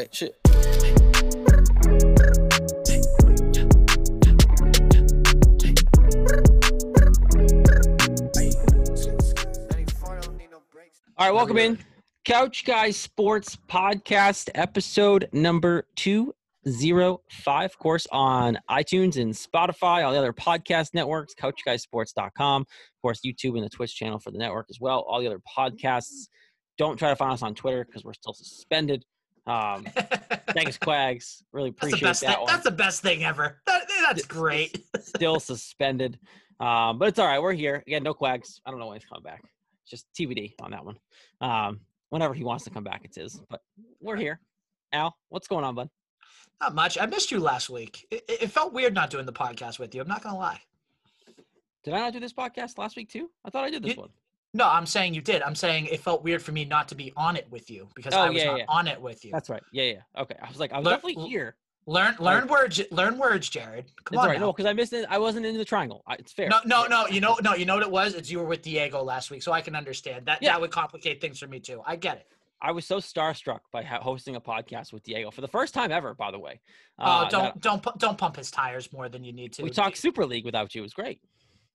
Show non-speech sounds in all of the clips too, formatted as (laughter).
wait, shit. All right, welcome in. Couch Guys Sports Podcast, episode number 205. Of course, on iTunes and Spotify, all the other podcast networks, couchguysports.com. Of course, YouTube and the Twitch channel for the network as well. All the other podcasts. Don't try to find us on Twitter because we're still suspended. Um, (laughs) thanks, Quags. Really That's appreciate best that thing. one. That's the best thing ever. That, that's great. still suspended. Um, but it's all right. We're here. Again, no quags. I don't know when he's coming back. Just TBD on that one. Um, whenever he wants to come back, it's his. But we're here. Al, what's going on, bud? Not much. I missed you last week. It, it it felt weird not doing the podcast with you. I'm not gonna lie. Did I not do this podcast last week too? I thought I did this You- one. No, I'm saying you did. I'm saying it felt weird for me not to be on it with you because Oh, I was yeah, not yeah. on it with you. That's right. Yeah, yeah. Okay. I was like, I was Look- definitely here. learn learn words. Learn words, Jared. Come on. right. No, because I missed it. I wasn't in the triangle. It's fair. No, no, no. You know, no. You know what it was? It's you were with Diego last week, so I can understand that. Yeah. That would complicate things for me too. I get it. I was so starstruck by hosting a podcast with Diego for the first time ever, by the way. Oh, Uh, don't that- don't don't pump his tires more than you need to. we talked Super League without you. It was great.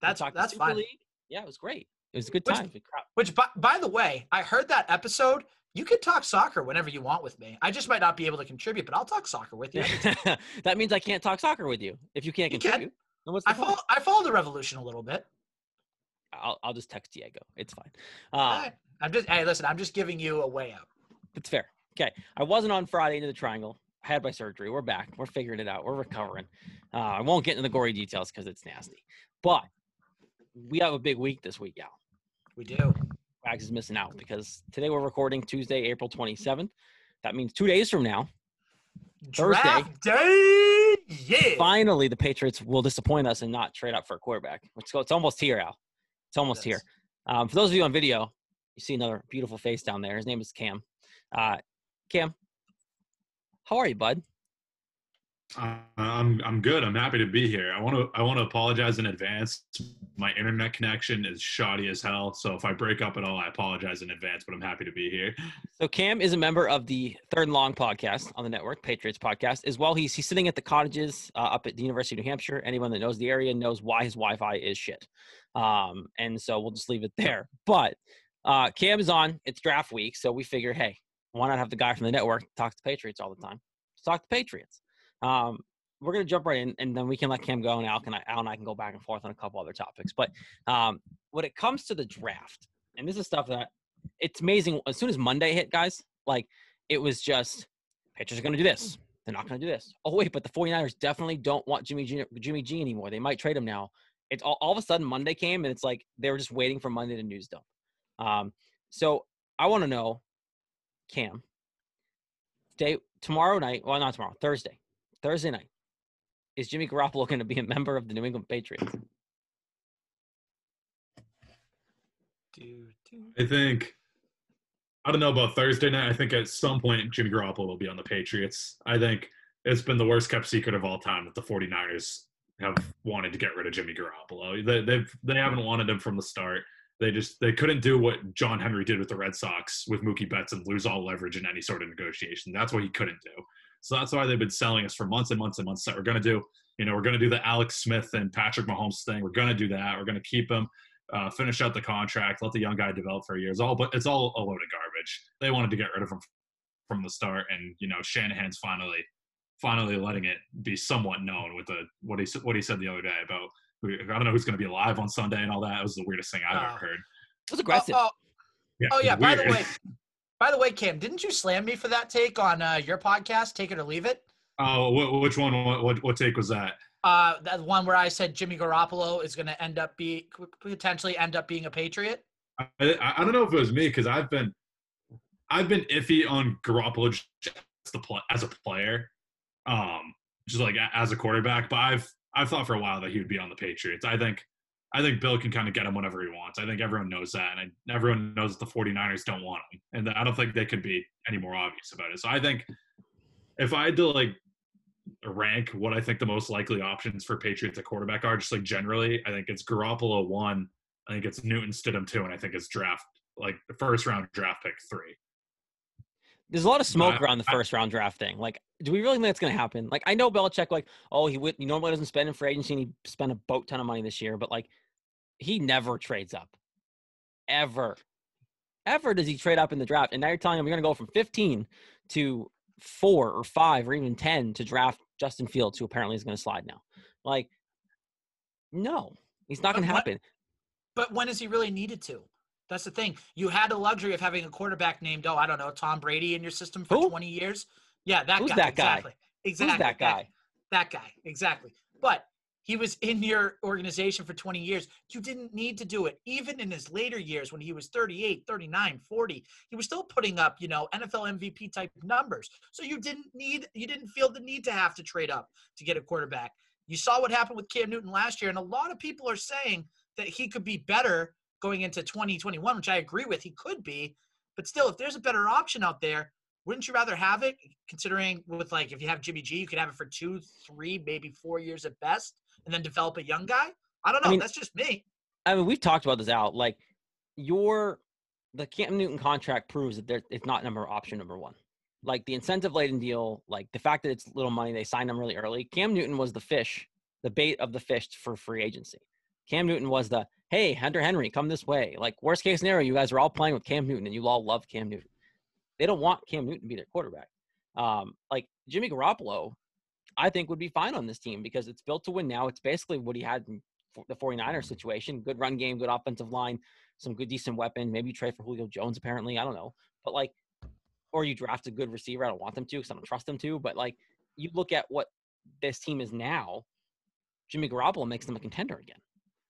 That's that's Super fine. League. Yeah, it was great. It was a good Which- time. We Which, by, by the way, I heard that episode. You can talk soccer whenever you want with me. I just might not be able to contribute, but I'll talk soccer with you. (laughs) that means I can't talk soccer with you if you can't You contribute. Then what's the I point? follow I follow the revolution a little bit. I'll, I'll just text Diego. It's fine. Uh, Alright. I'm just hey, listen, I'm just giving you a way out. It's fair. Okay. I wasn't on Friday into the triangle. I had my surgery. We're back. We're figuring it out. We're recovering. Uh, I won't get into the gory details because it's nasty. But we have a big week this week, Al. We do. Wags is missing out because today we're recording Tuesday, April 27th. That means two days from now, Thursday. Draft day. Yeah. finally the Patriots will disappoint us and not trade up for a quarterback. It's, it's almost here, Al. It's almost here. Um, for those of you on video, you see another beautiful face down there. His name is Cam. Uh, Cam, how are you, bud? I'm I'm good. I'm happy to be here. I want to I want to apologize in advance. My internet connection is shoddy as hell, so if I break up at all, I apologize in advance. But I'm happy to be here. So Cam is a member of the Third and Long podcast on the network, Patriots podcast, as well. He's he's sitting at the cottages uh, up at the University of New Hampshire. Anyone that knows the area knows why his Wi-Fi is shit. Um, and so we'll just leave it there. But uh, Cam is on. It's draft week, so we figure, hey, why not have the guy from the network talk to Patriots all the time? Let's talk to Patriots. Um, we're gonna jump right in, and then we can let Cam go, and Al, can, Al and I can go back and forth on a couple other topics. But um, when it comes to the draft, and this is stuff that it's amazing. As soon as Monday hit, guys, like it was just pitchers are to do this. They're not to do this. Oh wait, but the 49ers definitely don't want Jimmy G, Jimmy G anymore. They might trade him now. It's all, all of a sudden Monday came and it's like they were just waiting for Monday to news dump. Um, so I want to know, Cam, day tomorrow night. Well, not tomorrow. Thursday. Thursday night. Is Jimmy Garoppolo going to be a member of the New England Patriots? Do, do. I think I don't know about Thursday night. I think at some point Jimmy Garoppolo will be on the Patriots. I think it's been the worst kept secret of all time that the 49ers have wanted to get rid of Jimmy Garoppolo. They, they've they haven't wanted him from the start. They just they couldn't do what John Henry did with the Red Sox with Mookie Betts and lose all leverage in any sort of negotiation. That's what he couldn't do. So that's why they've been selling us for months and months and months that we're going to do. You know, we're going to do the Alex Smith and Patrick Mahomes thing. We're going to do that. We're going to keep him, uh, finish out the contract, let the young guy develop for years. all, but it's all a load of garbage. They wanted to get rid of him from the start, and you know, Shanahan's finally, finally letting it be somewhat known with the what he what he said the other day about. I don't know who's going to be alive on Sunday and all that. It was the weirdest thing I've Oh. ever heard. It was aggressive. Oh, Yeah, oh, yeah. By the way, (laughs) by the way, Cam, didn't you slam me for that take on uh, your podcast? Take it or leave it. Oh, wh- which one? What, what what take was that? Uh, that one where I said Jimmy Garoppolo is going to end up be potentially end up being a Patriot. I, I don't know if it was me because I've been I've been iffy on Garoppolo just as the pl- as a player, um, just like as a quarterback. But I've I've thought for a while that he would be on the Patriots. I think I think Bill can kind of get him whenever he wants. I think everyone knows that, and I, everyone knows that the 49ers don't want him, and I don't think they could be any more obvious about it. So I think if I had to like rank what I think the most likely options for Patriots at quarterback are, just like generally, I think it's Garoppolo one. I think it's Newton Stidham two, and I think it's draft like the first round draft pick three. There's a lot of smoke around the first round draft thing. Like, do we really think that's going to happen? Like, I know Belichick, like, oh, he would, he normally doesn't spend in free agency and he spent a boat ton of money this year, but like, he never trades up. Ever. Ever does he trade up in the draft. And now you're telling him you're going to go from 15 to four or five or even 10 to draft Justin Fields, who apparently is going to slide now. Like, no, he's not going to happen. But when is he really needed to? That's the thing. You had the luxury of having a quarterback named, oh, I don't know, Tom Brady in your system for Who? 20 years. Yeah, that Who's guy. that guy? Exactly. Exactly. Who's that guy? That guy. Exactly. But he was in your organization for 20 years. You didn't need to do it. Even in his later years when he was 38, 39, 40, he was still putting up, you know, NFL MVP type numbers. So you didn't need, you didn't feel the need to have to trade up to get a quarterback. You saw what happened with Cam Newton last year, and a lot of people are saying that he could be better going into 2021, which I agree with. He could be, but still, if there's a better option out there, wouldn't you rather have it? Considering with like if you have Jimmy G, you could have it for two, three, maybe four years at best, and then develop a young guy. I don't know. mean- That's just me. I mean, we've talked about this out. Like, your the Cam Newton contract proves that there, it's not number option number one. Like the incentive laden deal, like the fact that it's little money, they signed him really early. Cam Newton was the fish, the bait of the fish for free agency. Cam Newton was the hey, Hunter Henry, come this way. Like worst case scenario, you guys are all playing with Cam Newton and you all love Cam Newton. They don't want Cam Newton to be their quarterback. Um, like Jimmy Garoppolo, I think would be fine on this team because it's built to win now. It's basically what he had in the 49ers mm-hmm. situation. Good run game, good offensive line, some good decent weapon. Maybe you trade for Julio Jones apparently. I don't know. But like or you draft a good receiver. I don't want them to because I don't trust them to. But like you look at what this team is now, Jimmy Garoppolo makes them a contender again.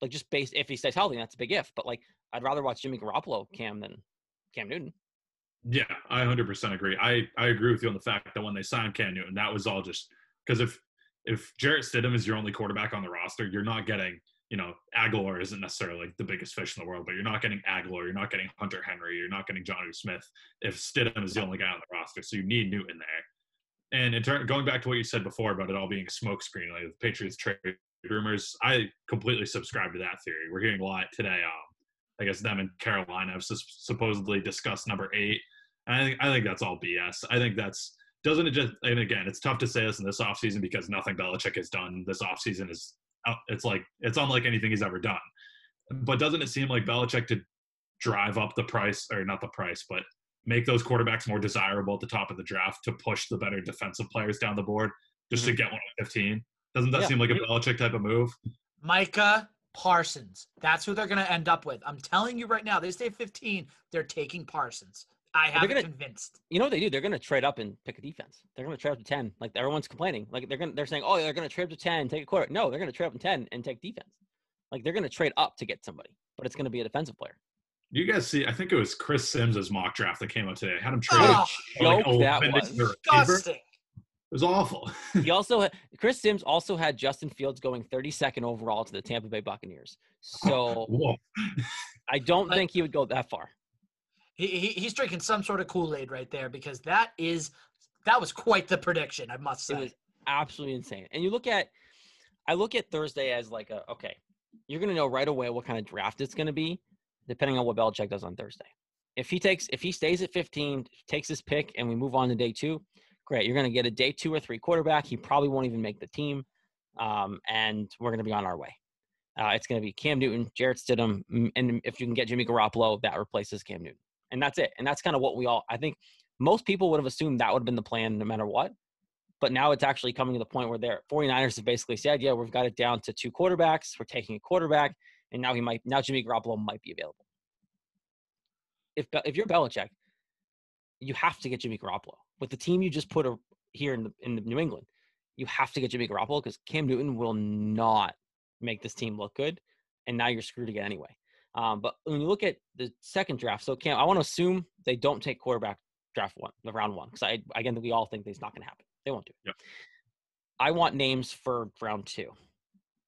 Like just based if he stays healthy, that's a big if. But like I'd rather watch Jimmy Garoppolo Cam than Cam Newton. Yeah, I 100% agree. I, I agree with you on the fact that when they signed Cam Newton, that was all just because if if Jarrett Stidham is your only quarterback on the roster, you're not getting, you know, Agholor isn't necessarily the biggest fish in the world, but you're not getting Agholor, you're not getting Hunter Henry, you're not getting Jonnu Smith if Stidham is the only guy on the roster. So you need Newton there. And in turn, going back to what you said before about it all being a smokescreen, like the Patriots trade rumors, I completely subscribe to that theory. We're hearing a lot today. Um, I guess them and Carolina have supposedly discussed number eight. And I think I think that's all BS. I think that's doesn't it just and again it's tough to say this in this offseason because nothing Belichick has done this offseason is it's like it's unlike anything he's ever done. But doesn't it seem like Belichick to drive up the price or not the price, but make those quarterbacks more desirable at the top of the draft to push the better defensive players down the board just to mm-hmm. get one at 15? Doesn't that Yeah. seem like a Belichick type of move? Micah Parsons. That's who they're going to end up with. I'm telling you right now, they stay 15. They're taking Parsons. I have they're gonna- convinced. You know what they do? They're going to trade up and pick a defense. They're going to trade up to ten. Like everyone's complaining. Like they're going to they're saying, oh, they're going to trade up to ten, take a quarter. No, they're going to trade up to ten and take defense. Like they're going to trade up to get somebody, but it's going to be a defensive player. You guys see, I think it was Chris Sims' mock draft that came out today. I had him traded. Oh, Joke like, oh, that was. to the receiver. disgusting. It was awful. (laughs) He also had, Chris Sims also had Justin Fields going 32nd overall to the Tampa Bay Buccaneers. So (laughs) I don't Like- think he would go that far. He, he, he's drinking some sort of Kool Aid right there because that is that was quite the prediction, I must It say. was absolutely insane. And you look at, I look at Thursday as like a okay, you're gonna know right away what kind of draft it's gonna be, depending on what Belichick does on Thursday. If he takes, if he stays at 15, takes his pick, and we move on to day two, great. You're gonna get a day two or three quarterback. He probably won't even make the team, um, and we're gonna be on our way. Uh, it's gonna be Cam Newton, Jarrett Stidham, and if you can get Jimmy Garoppolo, that replaces Cam Newton, and that's it. And that's kind of what we all. I think most people would have assumed that would have been the plan no matter what but now it's actually coming to the point where they're 49ers have basically said, yeah, we've got it down to two quarterbacks. We're taking a quarterback, and now he might now Jimmy Garoppolo might be available. If if you're Belichick, you have to get Jimmy Garoppolo with the team you just put a, here in the, in the New England. You have to get Jimmy Garoppolo because Cam Newton will not make this team look good, and now you're screwed again anyway. Um, but when you look at the second draft, so Cam, I want to assume they don't take quarterback draft one, the round one, because I again we all think that's not going to happen. They won't do. it. I want names for round two,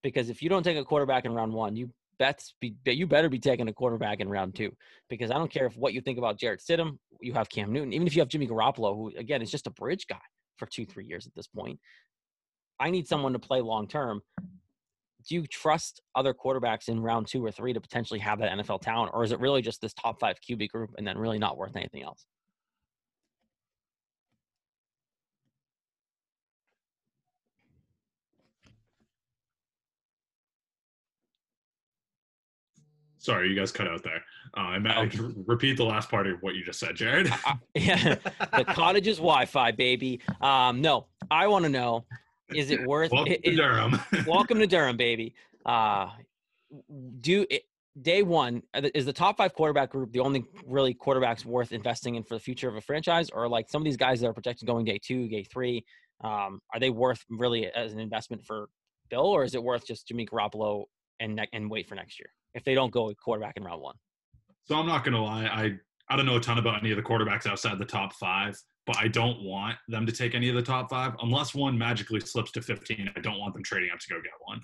because if you don't take a quarterback in round one, you bets be you better be taking a quarterback in round two, because I don't care if what you think about Jarrett Stidham, you have Cam Newton, even if you have Jimmy Garoppolo, who again is just a bridge guy for two three years at this point. I need someone to play long term do you trust other quarterbacks in round two or three to potentially have that NFL talent, or is it really just this top five QB group and then really not worth anything else? Sorry, you guys cut out there. Uh, I meant oh. repeat the last part of what you just said, Jared. uh, (laughs) yeah, the cottage's (laughs) Wi-Fi, baby. Um, no, I want to know is it worth? Welcome i- to Durham. (laughs) welcome to Durham, baby. Uh, do it, day one is the top five quarterback group the only really quarterbacks worth investing in for the future of a franchise, or like some of these guys that are projected going day two, day three, um, are they worth really as an investment for Bill, or is it worth just Jimmy Garoppolo and ne- and wait for next year if they don't go quarterback in round one? So I'm not gonna lie, I I don't know a ton about any of the quarterbacks outside the top five, but I don't want them to take any of the top five unless one magically slips to 15. I don't want them trading up to go get one.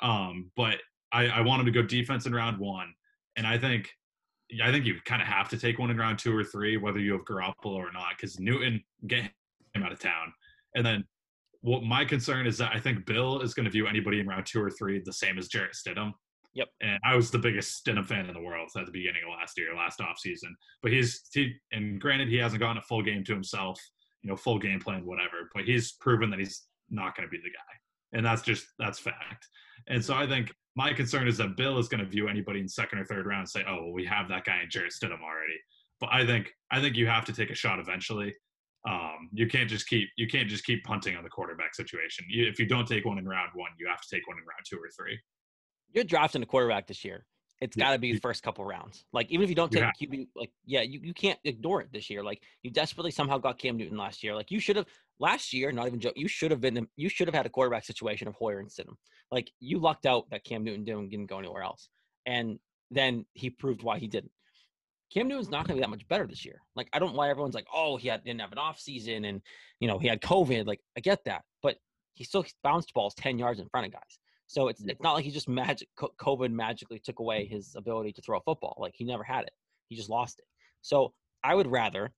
Um, but I, I want them to go defense in round one, and I think I think you kind of have to take one in round two or three, whether you have Garoppolo or not, because Newton get him out of town, and then. What my concern is that I think Bill is going to view anybody in round two or three the same as Jarrett Stidham. Yep. And I was the biggest Stidham fan in the world at the beginning of last year, last offseason. But he's he and granted he hasn't gotten a full game to himself, you know, full game plan, whatever. But he's proven that he's not going to be the guy, and that's just that's fact. And so I think my concern is that Bill is going to view anybody in second or third round and say, "Oh, well, we have that guy in Jarrett Stidham already." But I think I think you have to take a shot eventually. Um, you can't just keep you can't just keep punting on the quarterback situation. You, if you don't take one in round one, you have to take one in round two or three. You're drafting a quarterback this year. It's Yeah, got to be the first couple rounds. Like even if you don't take a QB, like yeah, you, you can't ignore it this year. Like you desperately somehow got Cam Newton last year. Like you should have last year. Not even joke. You should have been. You should have had a quarterback situation of Hoyer and Stidham. Like you lucked out that Cam Newton didn't, didn't go anywhere else, and then he proved why he didn't. Cam Newton's not going to be that much better this year. Like I don't know why everyone's like, oh, he had, didn't have an off season and you know he had COVID. Like I get that, but he still bounced balls ten yards in front of guys. So it's it's not like he just magic co- COVID magically took away his ability to throw a football. Like he never had it. He just lost it. So I would rather,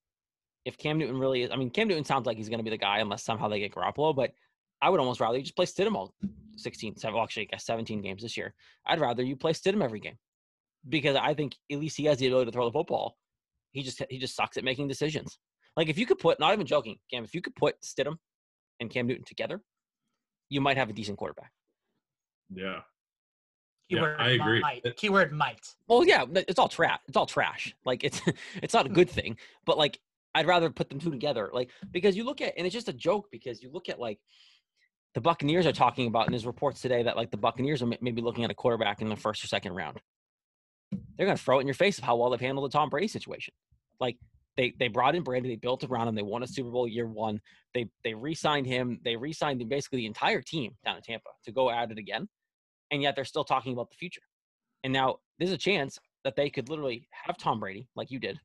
if Cam Newton really is, I mean, Cam Newton sounds like he's going to be the guy unless somehow they get Garoppolo. But I would almost rather you just play Stidham all 16, seven, well, actually, I guess 17 games this year. I'd rather you play Stidham every game because I think at least he has the ability to throw the football. He just he just sucks at making decisions. Like if you could put, not even joking, Cam, if you could put Stidham and Cam Newton together, you might have a decent quarterback. Yeah. Keyword I agree. Might. Keyword might. Well, yeah, it's all trash. It's all trash. Like it's (laughs) it's not a good mm-hmm. thing. But like I'd rather put them two together. Like because you look at and it's just a joke because you look at like the Buccaneers are talking about in his reports today that like the Buccaneers are maybe looking at a quarterback in the first or second round. They're gonna throw it in your face of how well they've handled the Tom Brady situation. Like they they brought in Brady, they built around him, they won a Super Bowl year one. They they re-signed him, they re-signed basically the entire team down in Tampa to go at it again, and yet they're still talking about the future. And now there's a chance that they could literally have Tom Brady, like you did,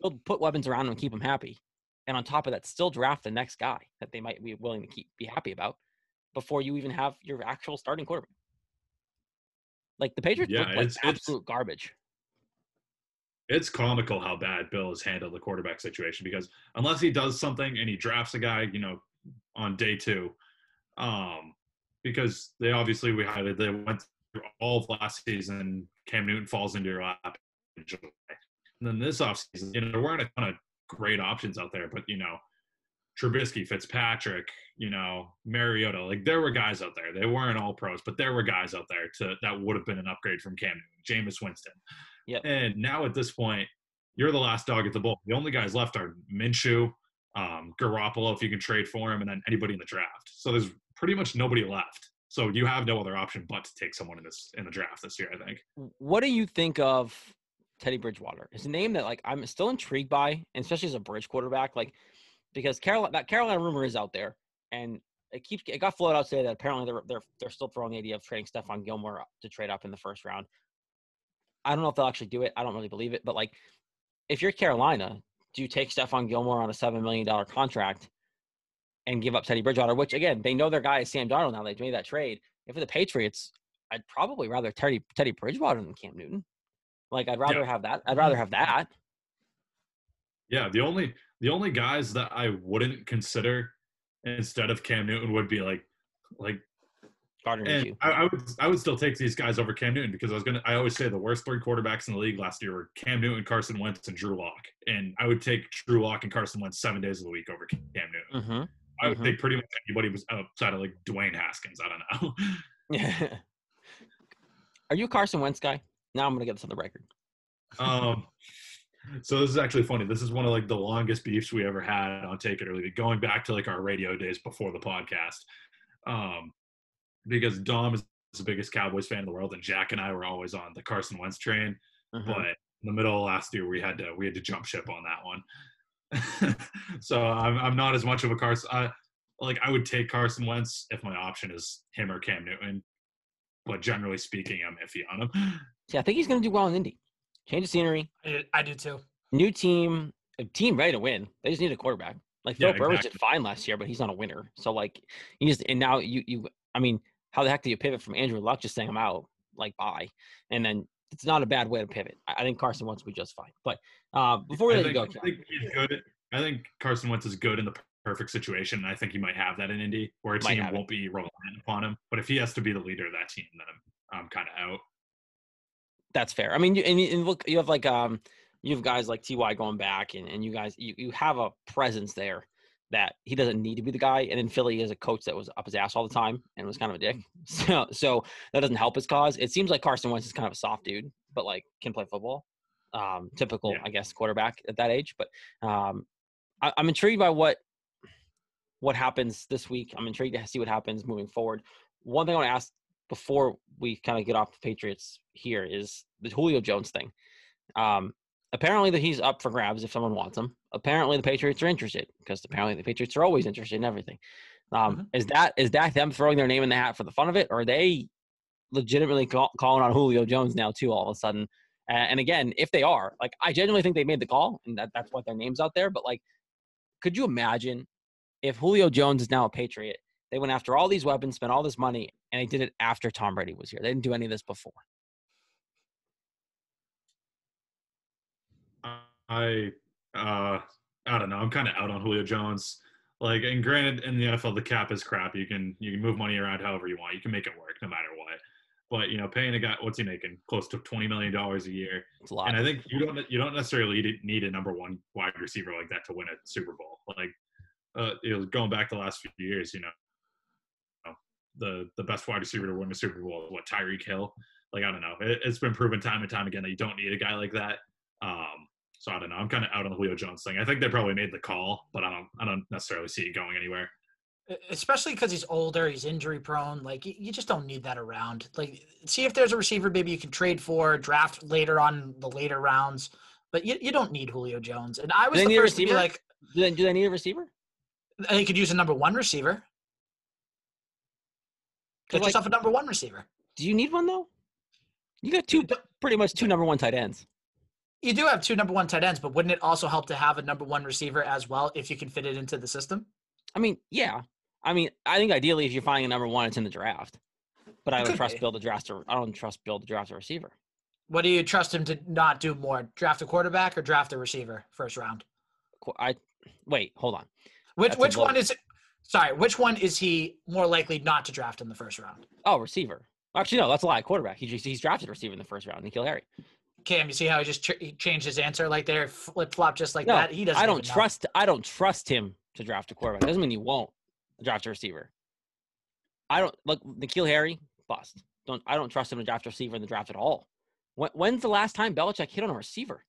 build, put weapons around him and keep him happy. And on top of that, still draft the next guy that they might be willing to keep be happy about before you even have your actual starting quarterback. Like the Patriots Yeah, look like it's- it's- absolute garbage. it's comical how bad Bill has handled the quarterback situation because unless he does something and he drafts a guy, you know, on day two, um, because they obviously we highlighted they went through all of last season. Cam Newton falls into your lap in July, and then this offseason, you know, there weren't a ton of great options out there, but you know, Trubisky, Fitzpatrick, you know, Mariota, like there were guys out there. They weren't all pros, but there were guys out there to that would have been an upgrade from Cam Newton, Jameis Winston. Yep. And now at this point, you're the last dog at the bowl. The only guys left are Minshew, um, Garoppolo, if you can trade for him, and then anybody in the draft. So there's pretty much nobody left. So you have no other option but to take someone in this in the draft this year. I think. What do you think of Teddy Bridgewater? It's a name that like I'm still intrigued by, and especially as a bridge quarterback, like because Carolina that Carolina rumor is out there, and it keeps it got floated out today that apparently they're they're they're still throwing the idea of trading Stephon Gilmore to trade up in the first round. I don't know if they'll actually do it. I don't really believe it, but like if you're Carolina, do you take Stephon Gilmore on a seven million dollar contract and give up Teddy Bridgewater? Which again, they know their guy is Sam Darnold now. They've made that trade. If for the Patriots, I'd probably rather Teddy Teddy Bridgewater than Cam Newton. Like I'd rather Yeah. have that. I'd rather have that. Yeah, the only the only guys that I wouldn't consider instead of Cam Newton would be like like Gardner and I, I would I would still take these guys over Cam Newton because I was gonna I always say the worst three quarterbacks in the league last year were Cam Newton, Carson Wentz, and Drew Lock. And I would take Drew Lock and Carson Wentz seven days of the week over Cam Newton. Mm-hmm. I would Mhm. take pretty much anybody was outside of like Dwayne Haskins. I don't know. Yeah. (laughs) Are you a Carson Wentz guy? Now I'm gonna get this on the record. Um, so this is actually funny. This is one of like the longest beefs we ever had on Take It or Leave It, going back to like our radio days before the podcast. Um, because Dom is the biggest Cowboys fan in the world, and Jack and I were always on the Carson Wentz train. Mhm. But in the middle of last year, we had to we had to jump ship on that one. (laughs) so I'm I'm not as much of a Carson. I, like I would take Carson Wentz if my option is him or Cam Newton. But generally speaking, I'm iffy on him. See, I think he's gonna do well in Indy. Change of scenery, I do, I do too. new team, a team ready to win. They just need a quarterback. Like Yeah, Phil Rivers did fine last year, but he's not a winner. So like you just and now you you I mean, how the heck do you pivot from Andrew Luck just saying I'm out, like bye, and then it's not a bad way to pivot. I, I think Carson Wentz will be just fine. But uh, before we I let you think, go, I think he's good. I think Carson Wentz is good in the perfect situation, and I think he might have that in Indy, where a team won't be reliant upon him. But if he has to be the leader of that team, then I'm, I'm kind of out. that's fair. I mean, you, and, and look, you have like um, you have guys like Ty going back, and, and you guys you, you have a presence there that he doesn't need to be the guy. And in Philly, is a coach that was up his ass all the time and was kind of a dick. (laughs) So so that doesn't help his cause. It seems like Carson Wentz is kind of a soft dude, but like can play football. Um, typical, Yeah. I guess, quarterback at that age. But um, I, I'm intrigued by what what happens this week. I'm intrigued to see what happens moving forward. One thing I want to ask before we kind of get off the Patriots here is the Julio Jones thing. Um, apparently that he's up for grabs if someone wants him. Apparently the Patriots are interested because apparently the Patriots are always interested in everything. Um, Mhm. Is that is that them throwing their name in the hat for the fun of it, or are they legitimately call, calling on Julio Jones now too all of a sudden? And again, if they are, like, I genuinely think they made the call, and that, that's what their name's out there. But like, could you imagine if Julio Jones is now a Patriot? They went after all these weapons, spent all this money, and they did it after Tom Brady was here. They didn't do any of this before. I uh I don't know. I'm kind of out on Julio Jones. Like, and granted, in the NFL, the cap is crap. You can you can move money around however you want. You can make it work no matter what. But you know, paying a guy, what's he making? Close to twenty million dollars a year. It's a lot. And I think you don't you don't necessarily need, a number one wide receiver like that to win a Super Bowl. Like, uh, it was going back the last few years. You know, the the best wide receiver to win a Super Bowl is what Tyreek Hill. Like, I don't know. It, it's been proven time and time again that you don't need a guy like that. Um, so I don't know. I'm kind of out on the Julio Jones thing. I think they probably made the call, but I don't I don't necessarily see it going anywhere. Especially because he's older, he's injury prone. Like you, you just don't need that around. Like see if there's a receiver maybe you can trade for, draft later on the later rounds. But you, you don't need Julio Jones. And I was they the a first to be receiver? like, do, they, do they need a receiver? they could use a number one receiver. Get like- yourself a number one receiver. Do you need one though? You got two, pretty much two number one tight ends. You do have two number one tight ends, but wouldn't it also help to have a number one receiver as well if you can fit it into the system? I mean, yeah. I mean, I think ideally, if you're finding a number one, it's in the draft. But I don't trust. Bill to draft. A, I don't trust Bill to draft a receiver. What do you trust him to not do more? Draft a quarterback or draft a receiver first round? I wait. Hold on. Which That's which one is sorry, which one is he more likely not to draft in the first round? Oh, receiver. Actually, no. That's a lie. Quarterback. He, he's drafted receiver in the first round. N'Keal Harry. Cam, you see how he just ch- he changed his answer like there, flip flop just like No, that. He doesn't. I don't even know. trust. I don't trust him to draft a quarterback. Doesn't mean he won't draft a receiver. I don't look N'Keal Harry bust. Don't I don't trust him to draft a receiver in the draft at all. When, when's the last time Belichick hit on a receiver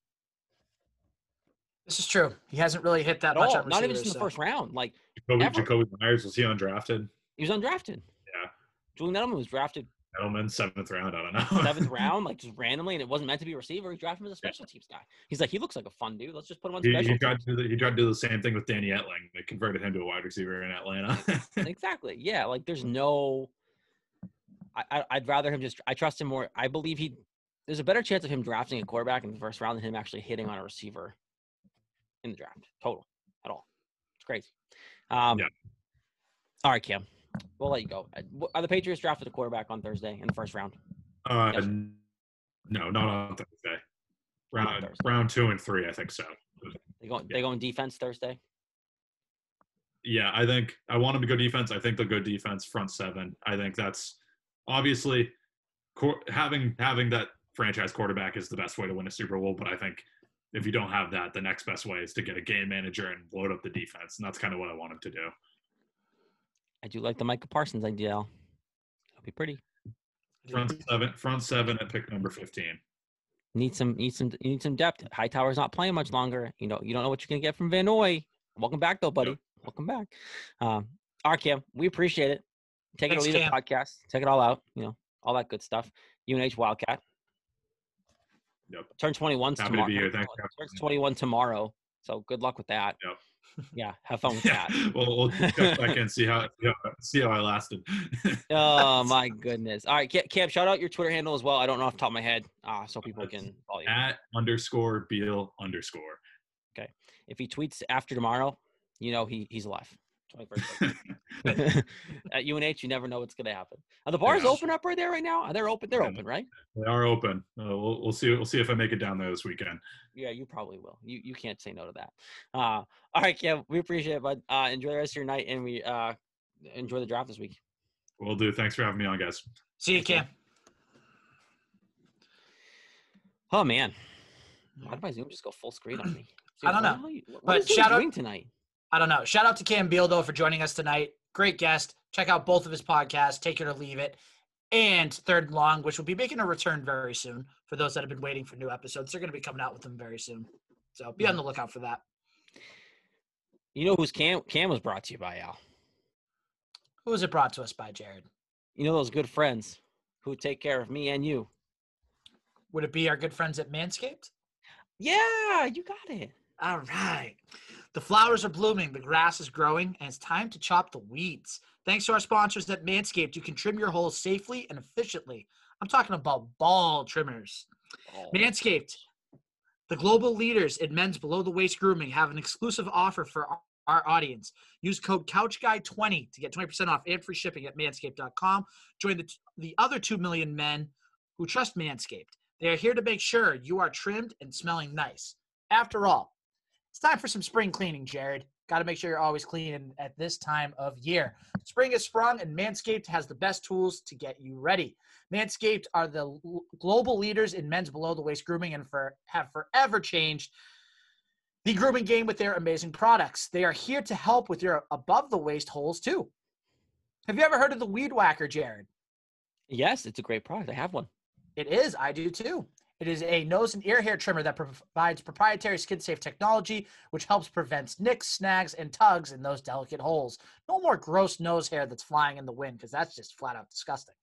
This is true. He hasn't really hit that at much all? on Not even receivers, just in the so- first round. Like Jakobi, Ever. Jakobi Meyers was he undrafted? he was undrafted. Yeah. Julian Edelman was drafted Edelman seventh round. I don't know. seventh (laughs) round, like just randomly, and it wasn't meant to be a receiver. He drafted him as a special teams guy. He's like, he looks like a fun dude. Let's just put him on He, special. he tried to do the, he tried to do the same thing with Danny Etling. They converted him to a wide receiver in Atlanta. (laughs) exactly. Yeah. Like there's no. I, I I'd rather him just. I trust him more. I believe he. There's a better chance of him drafting a quarterback in the first round than him actually hitting on a receiver in the draft. Total at all. It's crazy. Um, Yeah. All right, Cam. We'll let you go. Uh, Are the Patriots drafted a quarterback on Thursday in the first round? uh, Yes. no, not on Thursday. Round Thursday. round two and three, I think so. They go. They go in defense Thursday. Yeah, I think I want them to go defense. I think they'll go defense front seven. I think that's obviously cor- having having that franchise quarterback is the best way to win a Super Bowl. But I think if you don't have that, the next best way is to get a game manager and load up the defense, and that's kind of what I want him to do. I do like the Micah Parsons idea. It'll be pretty. Front seven, front seven at pick number fifteen. Need some need some you need some depth. Hightower's not playing much longer. You know you don't know what you're gonna get from Van Noy. Welcome back though, buddy. Welcome back. Um, all right, Cam, we appreciate it. Take Thanks, it or leave Cam. it podcast. Take it all out. You know all that good stuff. UNH Wildcat. Yep. Turn 21 Happy to tomorrow. be here. Thanks Turns 21 tomorrow. So good luck with that. Yep. Yeah, have fun with Yeah, that. we'll, we'll check back in see how see how, I lasted. (laughs) Oh my goodness! All right, Cam, Cam, shout out your Twitter handle as well. I don't know off the top of my head, uh, so people That's can follow you. At underscore Beal underscore. Okay, if he tweets after tomorrow, you know he he's alive. 21st. (laughs) (laughs) At UNH, you never know what's gonna happen. Are the bars Yeah. open up right there right now? Are they open? They're Yeah. open, right? They are open. Uh, we'll, we'll see. We'll see if I make it down there this weekend. Yeah, you probably will. You you can't say no to that. Uh, all right, Cam, we appreciate it, bud. Uh, enjoy the rest of your night, and we uh, enjoy the draft this week. We'll do. Thanks for having me on, guys. See you, Okay. Cam. Oh man, why did my Zoom just go full screen on me? (clears throat) I don't what know, the hell you- what but is Zoom shout out- doing tonight? I don't know. Shout out to Cam Beal though for joining us tonight. Great guest. Check out both of his podcasts, Take It or Leave It, and Third and Long, which will be making a return very soon. For those that have been waiting for new episodes, they're going to be coming out with them very soon. So be on the lookout for that. You know who's Cam? Cam was brought to you by Al. Who was it brought to us by, Jared? You know those good friends who take care of me and you. Would it be our good friends at Manscaped? Yeah, you got it. All right. The flowers are blooming, the grass is growing, and it's time to chop the weeds. Thanks to our sponsors at Manscaped, you can trim your holes safely and efficiently. I'm talking about ball trimmers. Oh, Manscaped, the global leaders in men's below the waist grooming, have an exclusive offer for our- audience. Use code CouchGuy20 to get 20% off and free shipping at manscaped.com. Join the, the other 2 million men who trust Manscaped. They are here to make sure you are trimmed and smelling nice. After all, it's time for some spring cleaning, Jared. Got to make sure you're always cleaning at this time of year. Spring is sprung, and Manscaped has the best tools to get you ready. Manscaped are the global leaders in men's below the waist grooming and for have forever changed the grooming game with their amazing products. They are here to help with your above the waist holes too. Have you ever heard of the Weed Whacker, Jared? yes, it's a great product. I have one. It is. I do too. It is a nose and ear hair trimmer that provides proprietary skin safe technology, which helps prevent nicks, snags, and tugs in those delicate holes. No more gross nose hair that's flying in the wind because that's just flat out disgusting.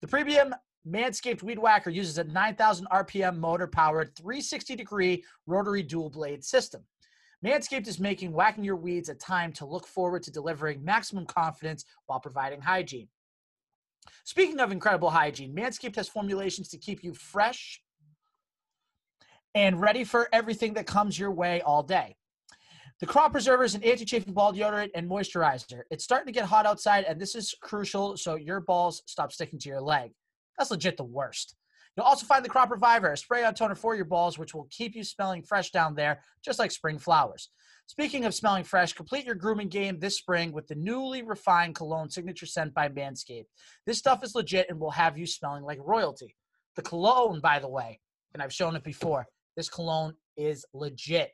The premium Manscaped Weed Whacker uses a 9,000 RPM motor powered 360 degree rotary dual blade system. Manscaped is making whacking your weeds a time to look forward to delivering maximum confidence while providing hygiene. Speaking of incredible hygiene, Manscaped has formulations to keep you fresh and ready for everything that comes your way all day. The crop preserver is an anti-chafing ball deodorant and moisturizer. It's starting to get hot outside, and this is crucial so your balls stop sticking to your leg. That's legit the worst. You'll also find the Crop Reviver, a spray-on toner for your balls, which will keep you smelling fresh down there, just like spring flowers. Speaking of smelling fresh, complete your grooming game this spring with the newly refined cologne signature scent by Manscaped. This stuff is legit and will have you smelling like royalty. The cologne, by the way, and I've shown it before, this cologne is legit.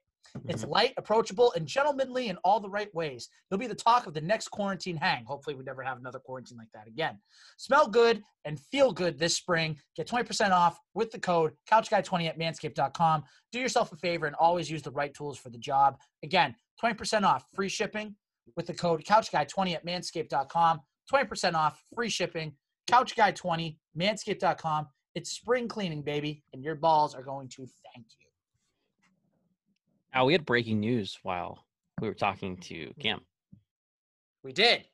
It's mm-hmm. light, approachable, and gentlemanly in all the right ways. You'll be the talk of the next quarantine hang. Hopefully, we never have another quarantine like that again. Smell good and feel good this spring. Get 20% off with the code CouchGuy20 at manscaped.com. Do yourself a favor and always use the right tools for the job. Again, 20% off free shipping with the code CouchGuy20 at manscaped.com. 20% off free shipping. CouchGuy20, manscaped.com. It's spring cleaning, baby, and your balls are going to thank you. Al, we had breaking news while we were talking to mm-hmm. Cam. We did.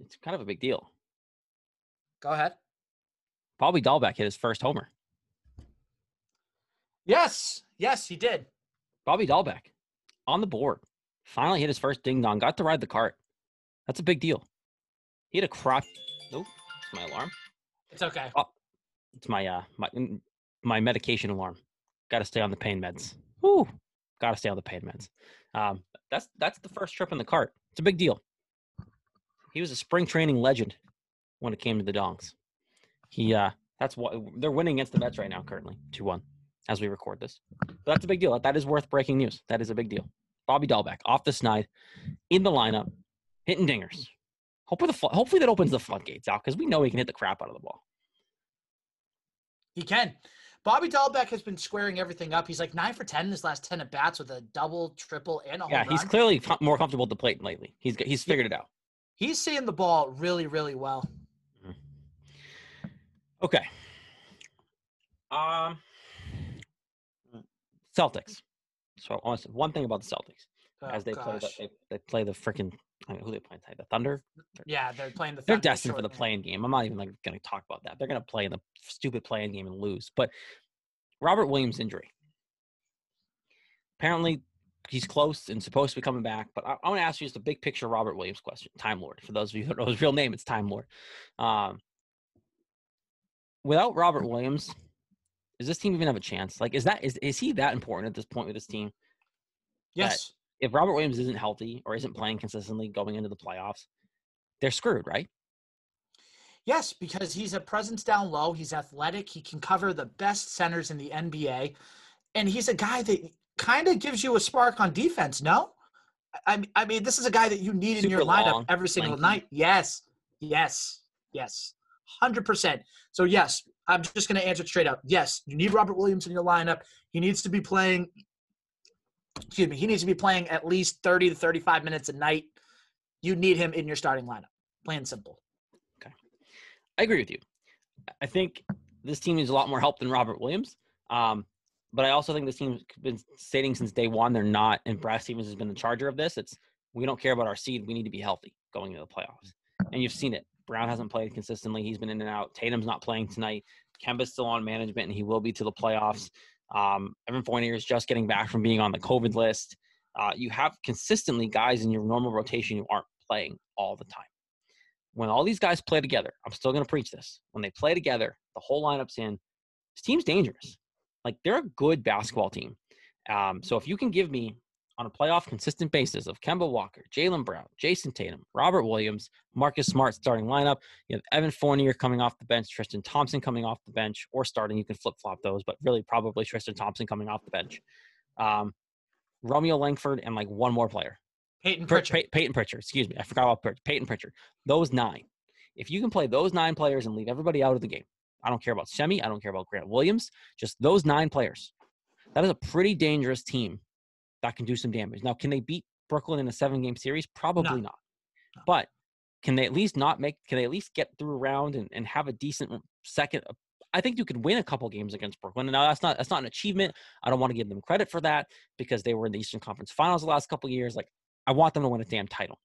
It's kind of a big deal. Go ahead. Bobby Dalbec hit his first homer. Yes. Yes, he did. Bobby Dalbec on the board. Finally hit his first ding dong. Got to ride the cart. That's a big deal. He had a crop. Nope, it's my alarm. It's okay. It's my uh my mm, my medication alarm. Got to stay on the pain meds. Woo, got to stay on the pain meds. Um, that's that's the first trip in the cart. It's a big deal. He was a spring training legend when it came to the dongs. He uh, that's what they're winning against the Mets right now, currently two one, as we record this. But that's a big deal. That is worth breaking news. That is a big deal. Bobby Dalbec off the snide, in the lineup, hitting dingers. Hopefully, the hopefully that opens the floodgates out because we know he can hit the crap out of the ball. He can. Bobby Dalbec has been squaring everything up. He's like nine for ten in his last ten at bats with a double, triple, and a home Yeah, he's run. clearly com- more comfortable at the plate lately. He's he's figured it out. He's seeing the ball really, really well. Okay. Um, Celtics. So I want to say one thing about the Celtics Oh, as they play the, they, they play the freaking I mean, who they playing tonight? The Thunder. yeah, they're playing the. They're Thunder destined for the play-in game. I'm not even like going to talk about that. They're going to play in the stupid play-in game and lose. But Robert Williams' injury. Apparently, he's close and supposed to be coming back. But I, I want to ask you just a big picture Robert Williams question. Time Lord. For those of you who don't know his real name, it's Time Lord. Um, without Robert Williams, does this team even have a chance? Like, is that is is he that important at this point with this team? Yes. If Robert Williams isn't healthy or isn't playing consistently going into the playoffs, they're screwed, right? Yes, because he's a presence down low. He's athletic. He can cover the best centers in the NBA, and he's a guy that kind of gives you a spark on defense. No, I I- mean this is a guy that you need in your lineup long, every single lanky. night. Yes, yes, yes, hundred percent. So yes, I'm just going to answer straight up. Yes, you need Robert Williams in your lineup. He needs to be playing. Excuse me. He needs to be playing at least 30 to 35 minutes a night. You need him in your starting lineup. Plain simple. Okay. I agree with you. I think this team needs a lot more help than Robert Williams. Um, but I also think this team's been stating since day one they're not, and Brad Stevens has been the charger of this. It's we don't care about our seed. We need to be healthy going into the playoffs. And you've seen it. Brown hasn't played consistently. He's been in and out. Tatum's not playing tonight. Kemba's still on management, and he will be to the playoffs. Um, Evan Fournier is just getting back from being on the COVID list. Uh, you have consistently guys in your normal rotation who aren't playing all the time when all these guys play together, I'm still going to preach this. When they play together, the whole lineup's in. This team's dangerous. Like they're a good basketball team. Um, so if you can give me on a playoff consistent basis of Kemba Walker, Jaylen Brown, Jayson Tatum, Robert Williams, Marcus Smart starting lineup, you have Evan Fournier coming off the bench, Tristan Thompson coming off the bench, or starting. You can flip flop those, but really probably Tristan Thompson coming off the bench. Um, Romeo Langford and like one more player. Payton Pritchard. Pey- Payton Pritchard, excuse me. I forgot about Pritchard. Payton Pritchard. Those nine. If you can play those nine players and leave everybody out of the game, I don't care about Semi. I don't care about Grant Williams. Just those nine players. That is a pretty dangerous team that can do some damage. Now, can they beat Brooklyn in a seven game series? Probably not. No. But can they at least not make, can they at least get through a round and, and have a decent second? Uh, I think you could win a couple games against Brooklyn. Now that's not that's not an achievement. I don't want to give them credit for that because they were in the Eastern Conference Finals the last couple years. Like I want them to win a damn title.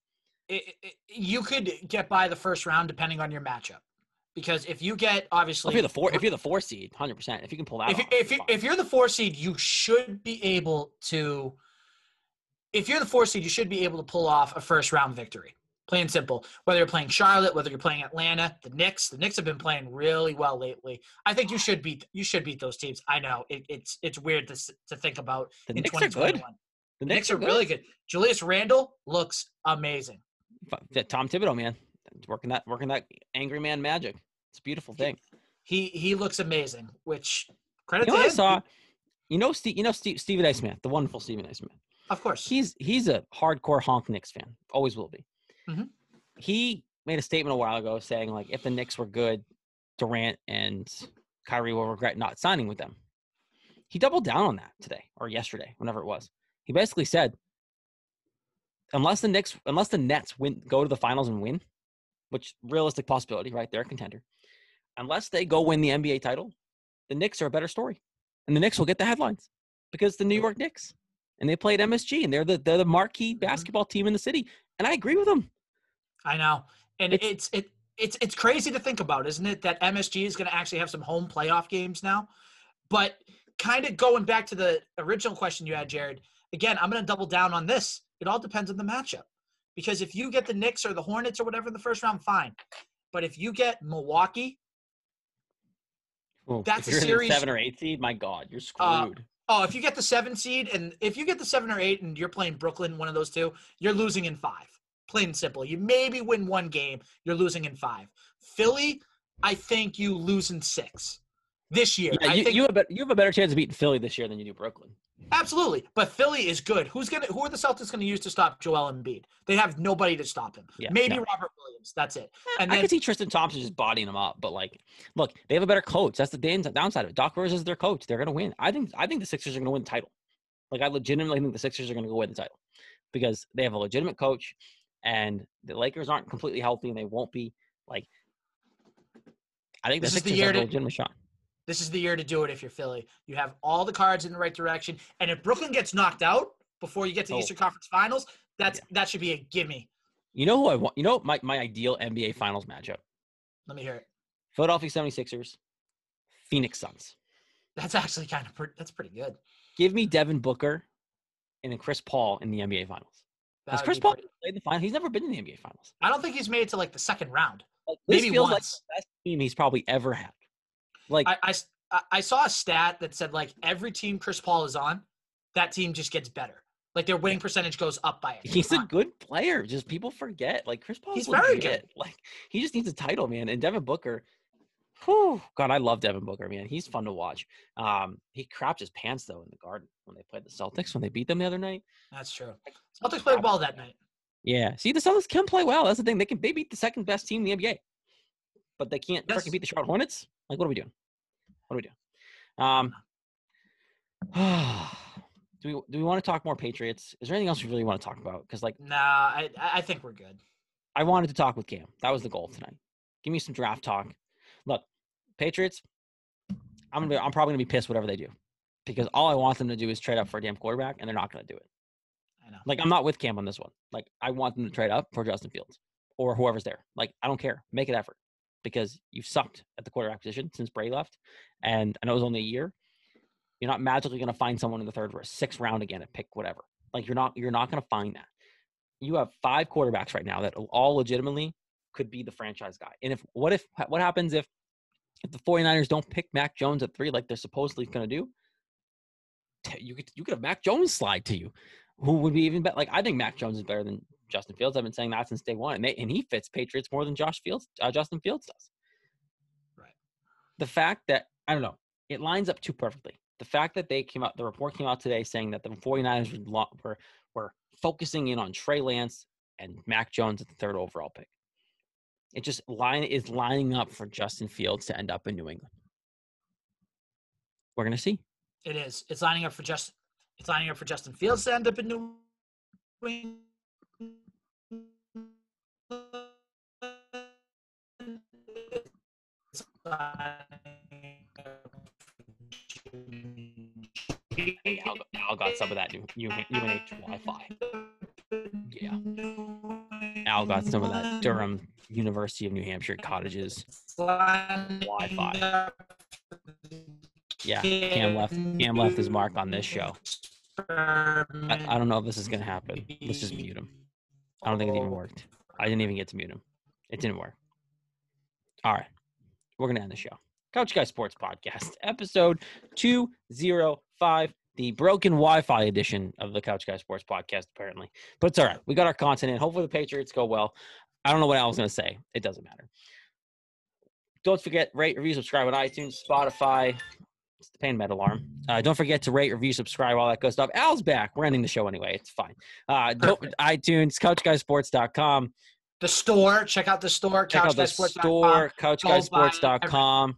it, it- you could get by the first round depending on your matchup. Because if you get obviously if you're the four, if you're the four seed, hundred percent. If you can pull that if, off, if, you, if you're the four seed, you should be able to. If you're the four seed, you should be able to pull off a first round victory. Plain and simple. Whether you're playing Charlotte, whether you're playing Atlanta, the Knicks, the Knicks have been playing really well lately. I think you should beat you should beat those teams. I know it, it's it's weird to to think about the in Knicks are good. The The Knicks are really good. Julius Randle looks amazing. Tom Thibodeau, man, working that working that angry man magic. It's a beautiful thing. He he looks amazing. Which credit You know to what I saw? You know, Steve, you know Steve, Stephen A. Smith, the wonderful Stephen A. Smith. Of course. He's he's a hardcore honk Knicks fan. Always will be. Mhm. He made a statement a while ago saying like, if the Knicks were good, Durant and Kyrie will regret not signing with them. He doubled down on that today or yesterday, whenever it was. He basically said, unless the Knicks, unless the Nets win, go to the finals and win, which realistic possibility, right? They're a contender. Unless they go win the NBA title, the Knicks are a better story, and the Knicks will get the headlines because the New York Knicks and they played MSG and they're the they're the marquee basketball team in the city, and I agree with them. I know, and It's- it's it it's it's crazy to think about, isn't it? That MSG is going to actually have some home playoff games now. But kind of going back to the original question you had, Jared. Again, I'm going to double down on this. It all depends on the matchup, because if you get the Knicks or the Hornets or whatever in the first round, fine. But if you get Milwaukee, Ooh, That's a you're in the series- seven or eight seed. My God, you're Uh, screwed. Oh, if you get the seven seed, and if you get the seven or eight, and you're playing Brooklyn, one of those two, you're losing in five. Plain and simple. You maybe win one game, you're losing in five. Philly, I think you lose in six this year. yeah, I you, think you have a you have a better chance of beating Philly this year than you do Brooklyn. absolutely. But Philly is good. Who's gonna? Who are the Celtics going to use to stop Joel Embiid? They have nobody to stop him. Yeah, maybe no. Robert Williams. Games. That's it. Eh, And I then could see Tristan Thompson just bodying them up, but like, look, they have a better coach. That's the downside of it. Doc Rivers is their coach. They're gonna win. I think. I think the Sixers are gonna win the title. Like, I legitimately think the Sixers are gonna go win the title because they have a legitimate coach, and the Lakers aren't completely healthy, and they won't be. Like, I think the This is the year to- legitimate shot. this is the year to do it if you're Philly. You have all the cards in the right direction. And if Brooklyn gets knocked out before you get to the Oh. Eastern Conference Finals, that's that should be a gimme. You know who I want? You know my my ideal NBA Finals matchup: Let me hear it. Philadelphia 76ers, Phoenix Suns. That's actually kind of pretty, that's pretty good. Give me Devin Booker and then Chris Paul in the NBA Finals. That Has Chris Paul pretty- played the final? He's never been in the NBA Finals. I don't think he's made it to like the second round. Like, this Maybe feels once. like the best team he's probably ever had. Like I I saw a stat that said like every team Chris Paul is on, that team just gets better. Like their winning percentage goes up by a he's a good player. Just people forget. Like Chris Paul. He's very good. (laughs) Like he just needs a title, man. And Devin Booker. Whew, God, I love Devin Booker, man. He's fun to watch. Um, he crapped his pants though in the garden when they played the Celtics when they beat them the other night. That's true. Celtics played well that night. Yeah. See, the Celtics can play well. That's the thing. They can they beat the second best team in the NBA, but they can't Yes. freaking beat the Charlotte Hornets. Like, what are we doing? What are we doing? Um. (sighs) (sighs) (sighs) do we do we want to talk more Patriots? Is there anything else we really want to talk about? Because like Nah, I I I think we're good. I wanted to talk with Cam. That was the goal tonight. Give me some draft talk. Look, Patriots. I'm gonna be, I'm probably gonna be pissed whatever they do, because all I want them to do is trade up for a damn quarterback, and they're not gonna do it. I know. Like I'm not with Cam on this one. Like I want them to trade up for Justin Fields or whoever's there. Like I don't care. Make an effort because you've sucked at the quarterback position since Brady left, and I know it was only a year. You're not magically going to find someone in the third or sixth round again at pick whatever. Like you're not you're not going to find that. You have five quarterbacks right now that all legitimately could be the franchise guy. And if what if what happens if if the 49ers don't pick Mac Jones at three like they're supposedly going to do? You could you could have Mac Jones slide to you who would be even better. Like I think Mac Jones is better than Justin Fields. I've been saying that since day one, and, they, and he fits Patriots more than Josh Fields, uh, Justin Fields does. Right. The fact that I don't know, it lines up too perfectly. The fact that they came out, the report came out today saying that the 49ers were were, focusing in on Trey Lance and Mac Jones at the third overall pick. It just line is lining up for Justin Fields to end up in New England. We're gonna see. It is. It's lining up for just. It's lining up for Justin Fields to end up in New England. It's lining Al, got some of that new UNH Wi-Fi. Yeah. Al got some of that Durham University of New Hampshire cottages. Wi-Fi. Yeah, Cam left. Cam left his mark on this show. I, I don't know if this is gonna happen. Let's just mute him. I don't think it even worked. I didn't even get to mute him. It didn't work. All right, we're gonna end the show. Couch Guy Sports Podcast, episode two zero five, the broken Wi-Fi edition of the Couch Guy Sports Podcast, apparently. But it's all right. We got our content in. Hopefully, the Patriots go well. I don't know what I was gonna say. It doesn't matter. Don't forget rate, review, subscribe on iTunes, Spotify. It's the pain med alarm. Uh, don't forget to rate, review, subscribe, all that good stuff. Al's back. We're ending the show anyway. It's fine. Uh, iTunes, CouchGuySports.com. The store. Check out the store. Check out the store, CouchGuySports.com.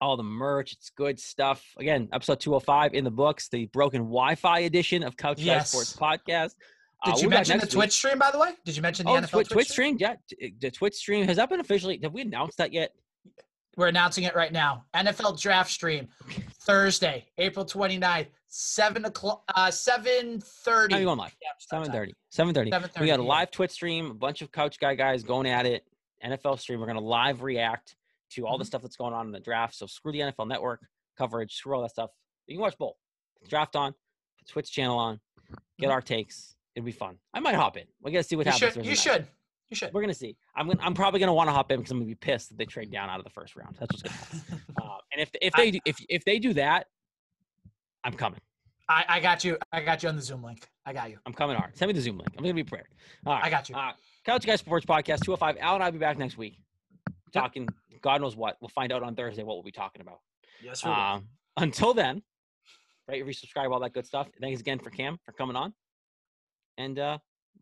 All the merch. It's good stuff. Again, episode 205 in the books, the broken Wi Fi edition of Couch Guy Yes. Sports Podcast. Uh, Did you we'll mention the week. Twitch stream, by the way? Did you mention the Oh, NFL Twitch, Twitch, stream? stream. Yeah, the Twitch stream has that been officially? Have we announced that yet? We're announcing it right now. NFL draft stream, Thursday, April 29th, 7 o'clock, uh, 7.30. How are you going live? Seven thirty. Seven thirty. We got a live Twitch stream. A bunch of Couch Guy guys going at it. NFL stream. We're gonna live react to all the Mhm. stuff that's going on in the draft. So screw the NFL Network coverage. Screw all that stuff. You can watch both. Draft on. Put Twitch channel on. Get Mhm. our takes. It'll be fun. I might hop in. We gotta see what You happens. should. You night. should. You should. We're gonna see. I'm gonna, I'm probably gonna want to hop in because I'm gonna be pissed that they trade down out of the first round. That's what's gonna happen. (laughs) uh, and if if they do, if if they do that, I'm coming. I, I got you. I got you on the Zoom link. I got you. I'm coming hard. Send me the Zoom link. I'm gonna be prepared. All right. I got you. Uh, Couch Guys Sports Podcast 205. Al and I'll be back next week talking God knows what. We'll find out on Thursday what we'll be talking about. Yes, sir. Um, (laughs) until then, right? Resubscribe, all that good stuff. Thanks again for Cam for coming on. And uh,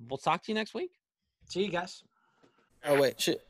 we'll talk to you next week. See you guys. Oh, wait. Shit.